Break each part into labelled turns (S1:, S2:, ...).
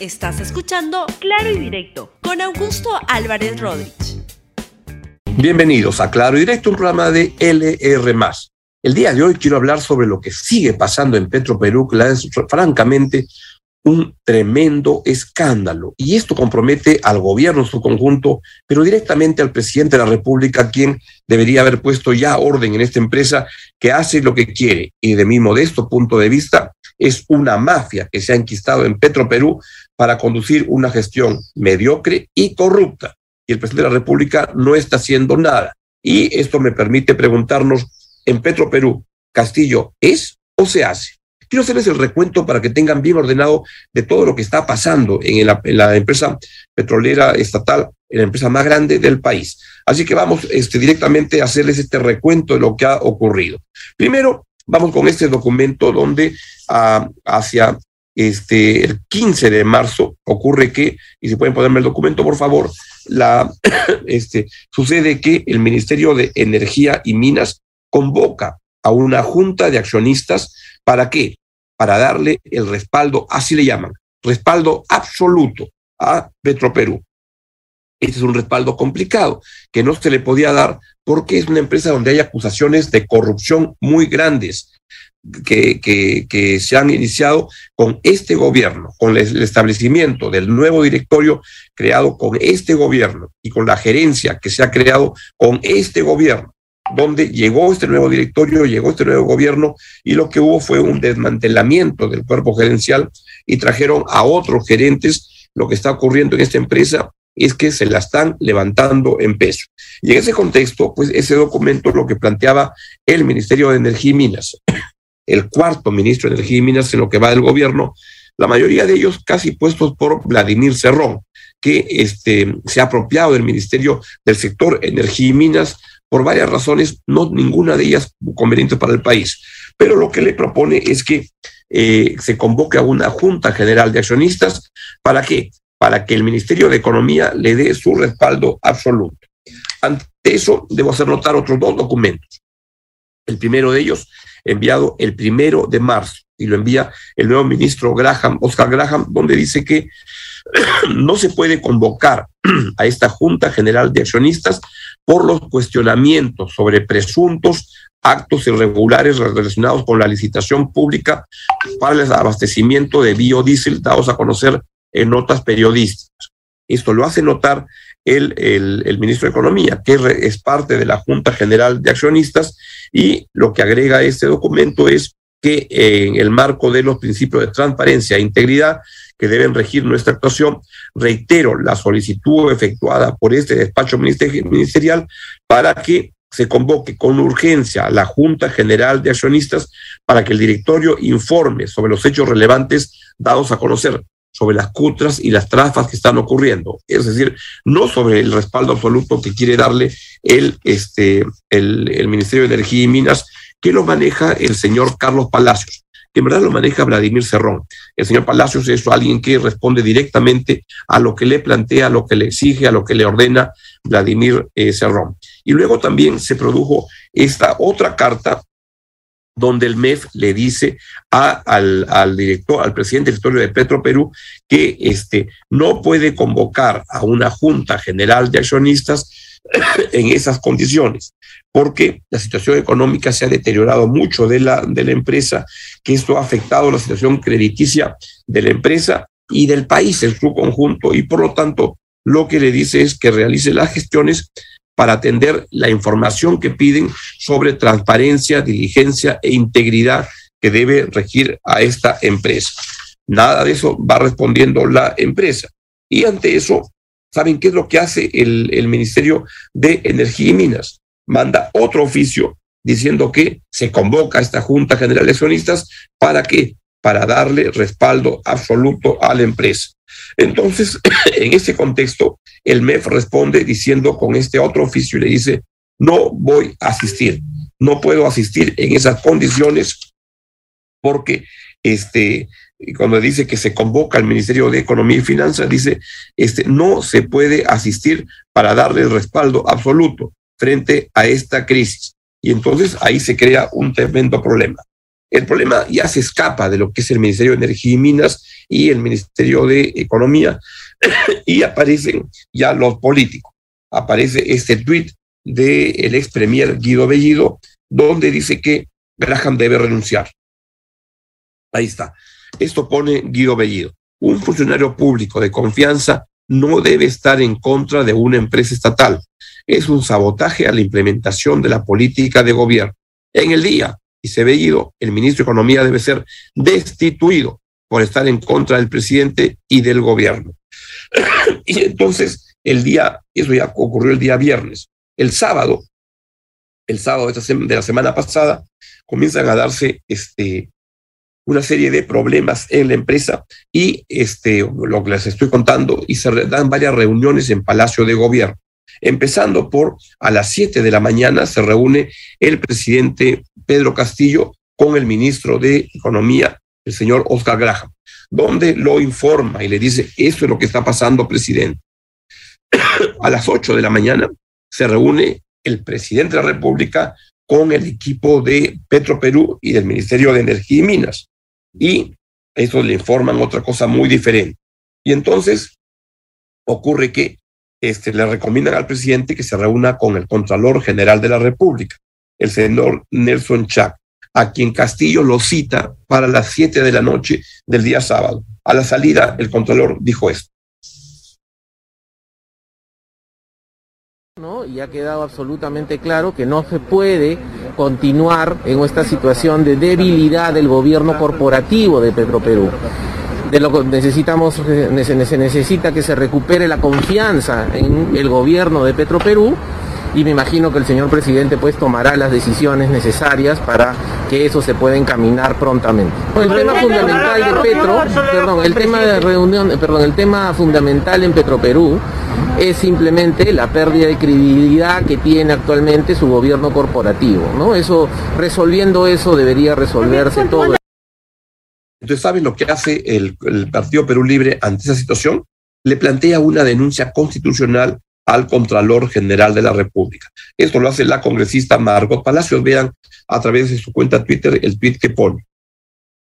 S1: Estás escuchando Claro y Directo con Augusto Álvarez Rodríguez.
S2: Bienvenidos a Claro y Directo, un programa de LR. El día de hoy quiero hablar sobre lo que sigue pasando en Petroperú, que es francamente un tremendo escándalo. Y esto compromete al gobierno en su conjunto, pero directamente al presidente de la República, quien debería haber puesto ya orden en esta empresa que hace lo que quiere. Y de mi modesto punto de vista, es una mafia que se ha enquistado en Petroperú para conducir una gestión mediocre y corrupta. Y el presidente de la República no está haciendo nada. Y esto me permite preguntarnos, en Petroperú, ¿Castillo es o se hace? Quiero hacerles el recuento para que tengan bien ordenado de todo lo que está pasando en la, empresa petrolera estatal, en la empresa más grande del país. Así que vamos este, directamente a hacerles este recuento de lo que ha ocurrido. Primero, vamos con este documento donde ah, hacia este, el 15 de marzo ocurre que, y si pueden ponerme el documento, por favor, la, este, sucede que el Ministerio de Energía y Minas convoca a una junta de accionistas ¿Para qué? Para darle el respaldo, así le llaman, respaldo absoluto a Petroperú. Este es un respaldo complicado que no se le podía dar porque es una empresa donde hay acusaciones de corrupción muy grandes que, que, se han iniciado con este gobierno, con el establecimiento del nuevo directorio creado con este gobierno y con la gerencia que se ha creado con este gobierno donde llegó este nuevo directorio, llegó este nuevo gobierno y lo que hubo fue un desmantelamiento del cuerpo gerencial y trajeron a otros gerentes. Lo que está ocurriendo en esta empresa es que se la están levantando en peso. Y en ese contexto, pues ese documento lo que planteaba el Ministerio de Energía y Minas, el cuarto ministro de Energía y Minas en lo que va del gobierno, la mayoría de ellos casi puestos por Vladimir Cerrón, que este, se ha apropiado del Ministerio del Sector Energía y Minas por varias razones, no ninguna de ellas conveniente para el país. Pero lo que le propone es que eh, se convoque a una Junta General de Accionistas. ¿Para qué? Para que el Ministerio de Economía le dé su respaldo absoluto. Ante eso, debo hacer notar otros dos documentos. El primero de ellos, enviado el primero de marzo, y lo envía el nuevo ministro Graham, Oscar Graham, donde dice que no se puede convocar a esta Junta General de Accionistas por los cuestionamientos sobre presuntos actos irregulares relacionados con la licitación pública para el abastecimiento de biodiesel dados a conocer en notas periodísticas. Esto lo hace notar el, el, ministro de Economía, que es parte de la Junta General de Accionistas, y lo que agrega este documento es que en el marco de los principios de transparencia e integridad que deben regir nuestra actuación, reitero la solicitud efectuada por este despacho ministerial para que se convoque con urgencia a la Junta General de Accionistas para que el directorio informe sobre los hechos relevantes dados a conocer sobre las cutras y las trafas que están ocurriendo, es decir, no sobre el respaldo absoluto que quiere darle el, este, el, el Ministerio de Energía y Minas, que lo maneja el señor Carlos Palacios que en verdad lo maneja Vladimir Cerrón. El señor Palacios es alguien que responde directamente a lo que le plantea, a lo que le exige, a lo que le ordena Vladimir eh, Cerrón. Y luego también se produjo esta otra carta donde el MEF le dice al, director, al presidente del directorio de Petro Perú, que este, no puede convocar a una junta general de accionistas en esas condiciones, porque la situación económica se ha deteriorado mucho de la, de la empresa, que esto ha afectado la situación crediticia de la empresa y del país en su conjunto, y por lo tanto lo que le dice es que realice las gestiones para atender la información que piden sobre transparencia, diligencia e integridad que debe regir a esta empresa. Nada de eso va respondiendo la empresa. Y ante eso, ¿Saben qué es lo que hace el, Ministerio de Energía y Minas? Manda otro oficio diciendo que se convoca a esta Junta General de Accionistas para qué? Para darle respaldo absoluto a la empresa. Entonces, en ese contexto, el MEF responde diciendo con este otro oficio y le dice, no voy a asistir, no puedo asistir en esas condiciones porque este, y cuando dice que se convoca al Ministerio de Economía y Finanzas, dice, este, no se puede asistir para darle respaldo absoluto frente a esta crisis. Y entonces ahí se crea un tremendo problema. El problema ya se escapa de lo que es el Ministerio de Energía y Minas y el Ministerio de Economía, y aparecen ya los políticos. Aparece este tuit del ex premier Guido Bellido, donde dice que Graham debe renunciar. Ahí está. Esto pone Guido Bellido. Un funcionario público de confianza no debe estar en contra de una empresa estatal. Es un sabotaje a la implementación de la política de gobierno. En el día, dice Bellido, el ministro de Economía debe ser destituido por estar en contra del presidente y del gobierno. y entonces, el día, eso ya ocurrió el día viernes. El sábado, el sábado de la semana pasada, comienzan a darse este, una serie de problemas en la empresa y este, lo que les estoy contando, y se dan varias reuniones en Palacio de Gobierno. Empezando por a las 7 de la mañana se reúne el presidente Pedro Castillo con el ministro de Economía, el señor Oscar Graham, donde lo informa y le dice, esto es lo que está pasando, presidente. a las 8 de la mañana se reúne el presidente de la República con el equipo de Petro Perú y del Ministerio de Energía y Minas y eso le informan otra cosa muy diferente. Y entonces ocurre que este, le recomiendan al presidente que se reúna con el Contralor General de la República, el señor Nelson Chac, a quien Castillo lo cita para las siete de la noche del día sábado. A la salida, el Contralor dijo esto.
S3: ¿No? Y ha quedado absolutamente claro que no se puede continuar en esta situación de debilidad del gobierno corporativo de Petroperú. De lo que necesitamos, se necesita que se recupere la confianza en el gobierno de Petroperú y me imagino que el señor presidente pues tomará las decisiones necesarias para que eso se pueda encaminar prontamente. El tema fundamental de Petro, perdón, el tema de reunión, perdón, el tema fundamental en Petroperú es simplemente la pérdida de credibilidad que tiene actualmente su gobierno corporativo, ¿no? Eso resolviendo eso debería resolverse todo.
S2: Entonces, ¿saben lo que hace el, el Partido Perú Libre ante esa situación? Le plantea una denuncia constitucional al Contralor General de la República. Esto lo hace la congresista Margot Palacios. Vean a través de su cuenta Twitter el tweet que pone.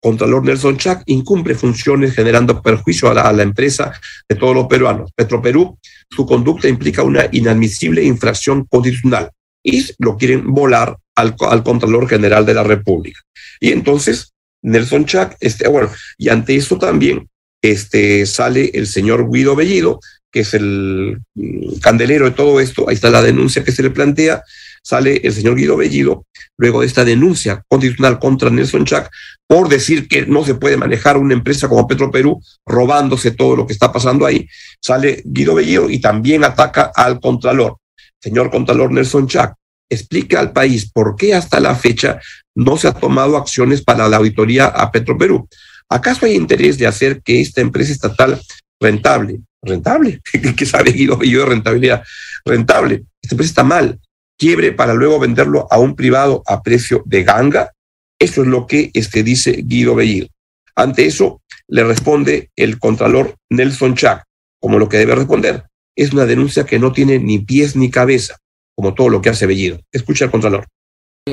S2: Contralor Nelson Chac incumple funciones generando perjuicio a la, empresa de todos los peruanos. Petroperú, su conducta implica una inadmisible infracción constitucional y lo quieren volar al, al Contralor General de la República. Y entonces Nelson Chac, este, bueno, y ante esto también este, sale el señor Guido Bellido, que es el mm, candelero de todo esto, ahí está la denuncia que se le plantea, sale el señor Guido Bellido, luego de esta denuncia constitucional contra Nelson Chac, por decir que no se puede manejar una empresa como Petro Perú robándose todo lo que está pasando ahí, sale Guido Bellido y también ataca al Contralor. Señor Contralor Nelson Chac, explica al país por qué hasta la fecha no se ha tomado acciones para la auditoría a Petro Perú. ¿Acaso hay interés de hacer que esta empresa estatal rentable, rentable, que sabe Guido Bellido de rentabilidad, rentable, esta empresa está mal, quiebre para luego venderlo a un privado a precio de ganga. Eso es lo que este, dice Guido Bellido. Ante eso, le responde el contralor Nelson Chac, como lo que debe responder. Es una denuncia que no tiene ni pies ni cabeza, como todo lo que hace Bellido. Escucha al contralor.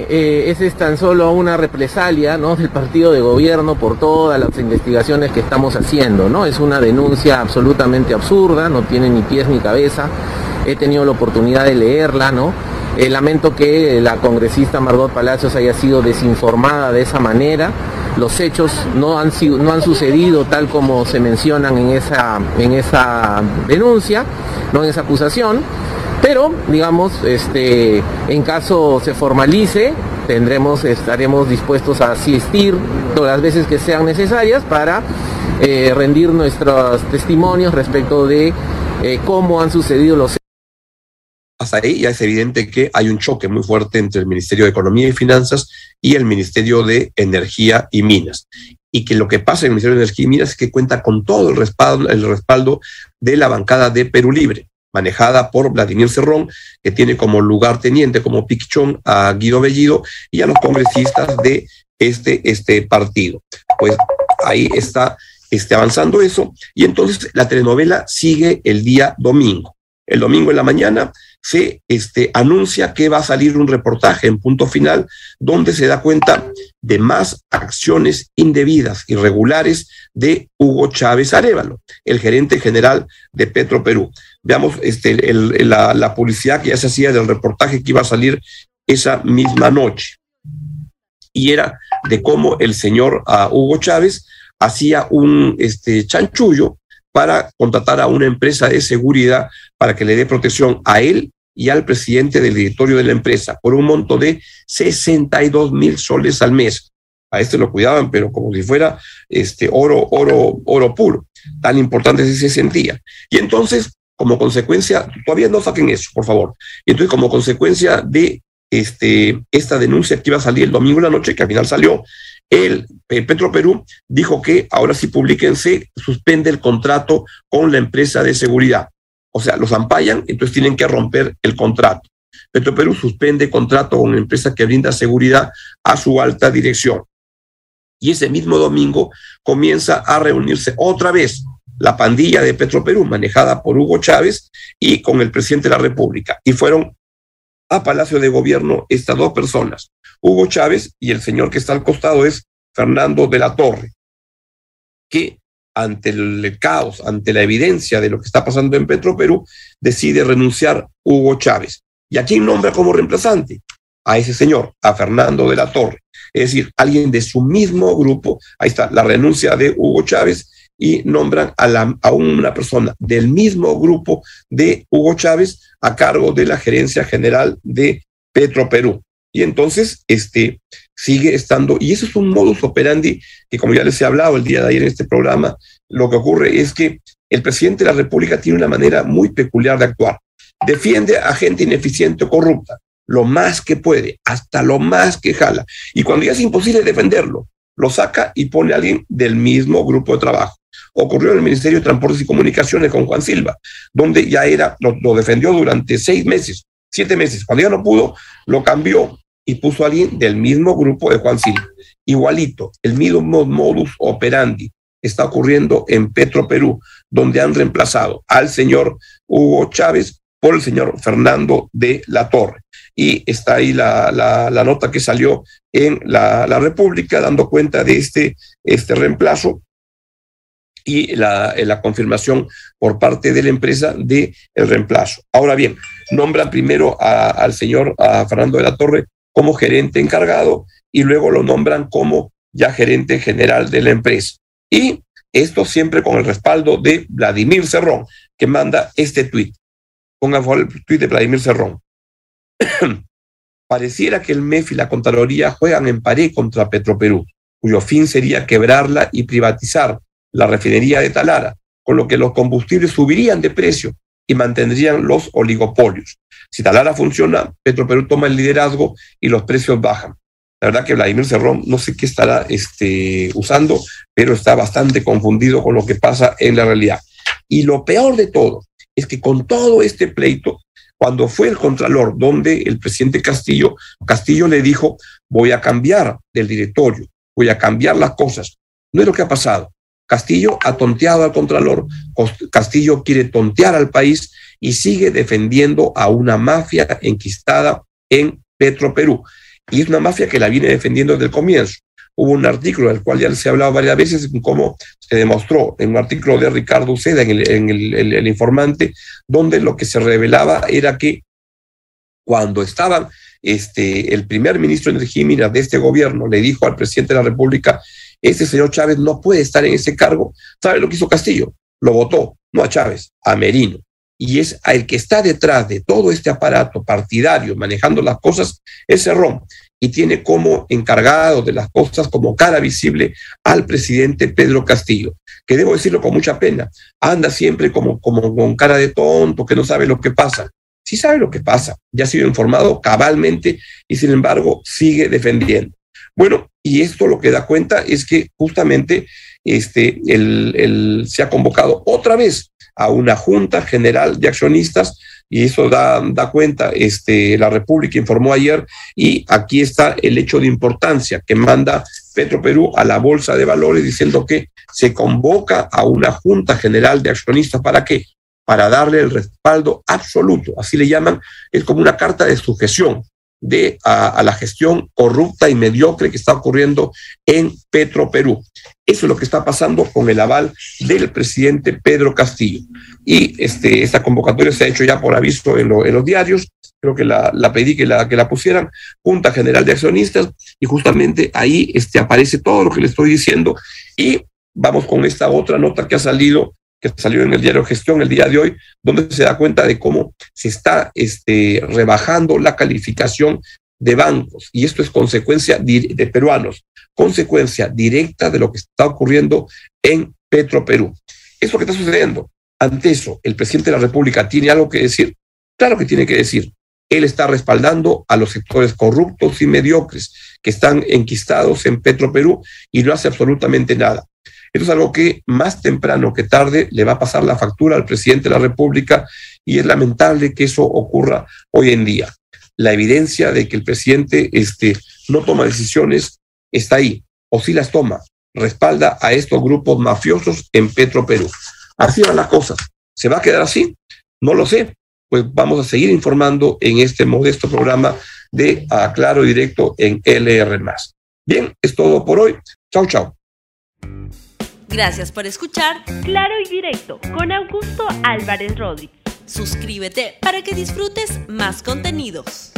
S3: Eh, ese es tan solo una represalia ¿no? del partido de gobierno por todas las investigaciones que estamos haciendo. ¿no? Es una denuncia absolutamente absurda, no tiene ni pies ni cabeza. He tenido la oportunidad de leerla, ¿no? Eh, lamento que la congresista Margot Palacios haya sido desinformada de esa manera. Los hechos no han, no han sucedido tal como se mencionan en esa, en esa denuncia, no en esa acusación. Pero, digamos, este, en caso se formalice, tendremos, estaremos dispuestos a asistir todas las veces que sean necesarias para eh, rendir nuestros testimonios respecto de eh, cómo han sucedido los
S2: hasta ahí ya es evidente que hay un choque muy fuerte entre el Ministerio de Economía y Finanzas y el Ministerio de Energía y Minas. Y que lo que pasa en el Ministerio de Energía y Minas es que cuenta con todo el respaldo, el respaldo de la bancada de Perú Libre, manejada por Vladimir Cerrón, que tiene como lugar teniente, como pichón a Guido Bellido y a los congresistas de este, este partido. Pues ahí está este, avanzando eso. Y entonces la telenovela sigue el día domingo. El domingo en la mañana se este, anuncia que va a salir un reportaje en punto final donde se da cuenta de más acciones indebidas, irregulares de Hugo Chávez Arevalo, el gerente general de Petro Perú. Veamos este, la, publicidad que ya se hacía del reportaje que iba a salir esa misma noche. Y era de cómo el señor uh, Hugo Chávez hacía un este, chanchullo para contratar a una empresa de seguridad para que le dé protección a él y al presidente del directorio de la empresa por un monto de 62 mil soles al mes. A este lo cuidaban, pero como si fuera este oro, oro, oro puro. Tan importante se sentía. Y entonces, como consecuencia, todavía no saquen eso, por favor. Entonces, como consecuencia de este, esta denuncia que iba a salir el domingo en la noche, que al final salió, el, el Petro Perú dijo que ahora sí publiquense, suspende el contrato con la empresa de seguridad. O sea, los ampallan, entonces tienen que romper el contrato. Petro Perú suspende contrato con una empresa que brinda seguridad a su alta dirección. Y ese mismo domingo comienza a reunirse otra vez la pandilla de Petro Perú, manejada por Hugo Chávez y con el presidente de la República. Y fueron a Palacio de Gobierno estas dos personas, Hugo Chávez y el señor que está al costado es Fernando de la Torre, que ante el caos, ante la evidencia de lo que está pasando en Petro Perú, decide renunciar Hugo Chávez. ¿Y a quién nombra como reemplazante? A ese señor, a Fernando de la Torre. Es decir, alguien de su mismo grupo, ahí está la renuncia de Hugo Chávez y nombran a, la, a una persona del mismo grupo de Hugo Chávez a cargo de la gerencia general de Petro Perú. Y entonces, este, sigue estando, y eso es un modus operandi que como ya les he hablado el día de ayer en este programa, lo que ocurre es que el presidente de la República tiene una manera muy peculiar de actuar. Defiende a gente ineficiente o corrupta, lo más que puede, hasta lo más que jala. Y cuando ya es imposible defenderlo, lo saca y pone a alguien del mismo grupo de trabajo. Ocurrió en el Ministerio de Transportes y Comunicaciones con Juan Silva, donde ya era, lo, lo defendió durante seis meses, siete meses. Cuando ya no pudo, lo cambió y puso a alguien del mismo grupo de Juan Silva. Igualito, el mismo modus operandi está ocurriendo en Petro Perú, donde han reemplazado al señor Hugo Chávez por el señor Fernando de la Torre. Y está ahí la, la, nota que salió en la, la, República dando cuenta de este, este reemplazo y la, la, confirmación por parte de la empresa de el reemplazo. Ahora bien, nombran primero al señor Fernando de la Torre como gerente encargado y luego lo nombran como ya gerente general de la empresa. Y esto siempre con el respaldo de Vladimir Cerrón, que manda este tuit. Ponga el tuit de Vladimir Cerrón. Pareciera que el MEF y la Contraloría juegan en pared contra Petroperú, cuyo fin sería quebrarla y privatizar la refinería de Talara, con lo que los combustibles subirían de precio y mantendrían los oligopolios. Si Talara funciona, Petroperú toma el liderazgo y los precios bajan. La verdad que Vladimir Cerrón no sé qué estará este, usando, pero está bastante confundido con lo que pasa en la realidad. Y lo peor de todo es que con todo este pleito, cuando fue el Contralor, donde el presidente Castillo, Castillo le dijo, voy a cambiar del directorio, voy a cambiar las cosas. No es lo que ha pasado. Castillo ha tonteado al Contralor, Castillo quiere tontear al país y sigue defendiendo a una mafia enquistada en Petro Perú. Y es una mafia que la viene defendiendo desde el comienzo. Hubo un artículo del cual ya se ha hablado varias veces, cómo se demostró en un artículo de Ricardo Uceda en, el, informante, donde lo que se revelaba era que cuando estaban este, el primer ministro Energía de este gobierno le dijo al presidente de la República, este señor Chávez no puede estar en ese cargo. ¿Sabe lo que hizo Castillo? Lo votó, no a Chávez, a Merino. Y es el que está detrás de todo este aparato partidario manejando las cosas, es Cerrón. Y tiene como encargado de las cosas, como cara visible, al presidente Pedro Castillo, que debo decirlo con mucha pena, anda siempre como, como con cara de tonto, que no sabe lo que pasa. Sí sabe lo que pasa, ya ha sido informado cabalmente y sin embargo sigue defendiendo. Bueno, y esto lo que da cuenta es que justamente este, el, el, se ha convocado otra vez a una Junta General de Accionistas y eso da, da cuenta, este, la República informó ayer y aquí está el hecho de importancia que manda Petro Perú a la Bolsa de Valores diciendo que se convoca a una Junta General de Accionistas para qué? para darle el respaldo absoluto, así le llaman, es como una carta de sujeción de a, la gestión corrupta y mediocre que está ocurriendo en Petro Perú. Eso es lo que está pasando con el aval del presidente Pedro Castillo. Y este, esta convocatoria se ha hecho ya por aviso en, los diarios. Creo que la, pedí que la, que la pusieran, Junta General de Accionistas, y justamente ahí este, aparece todo lo que le estoy diciendo. Y vamos con esta otra nota que ha salido que salió en el diario Gestión el día de hoy, donde se da cuenta de cómo se está este, rebajando la calificación de bancos. Y esto es consecuencia de peruanos, consecuencia directa de lo que está ocurriendo en Petro Perú. Eso que está sucediendo. Ante eso, ¿el presidente de la República tiene algo que decir? Claro que tiene que decir. Él está respaldando a los sectores corruptos y mediocres que están enquistados en Petro Perú y no hace absolutamente nada. Esto es algo que más temprano que tarde le va a pasar la factura al presidente de la República y es lamentable que eso ocurra hoy en día. La evidencia de que el presidente este, no toma decisiones está ahí, o si las toma, respalda a estos grupos mafiosos en Petro Perú. Así van las cosas. ¿Se va a quedar así? No lo sé. Pues vamos a seguir informando en este modesto programa de Aclaro Directo en LR. Bien, es todo por hoy. Chao, chao.
S1: Gracias por escuchar Claro y Directo con Augusto Álvarez Rodríguez. Suscríbete para que disfrutes más contenidos.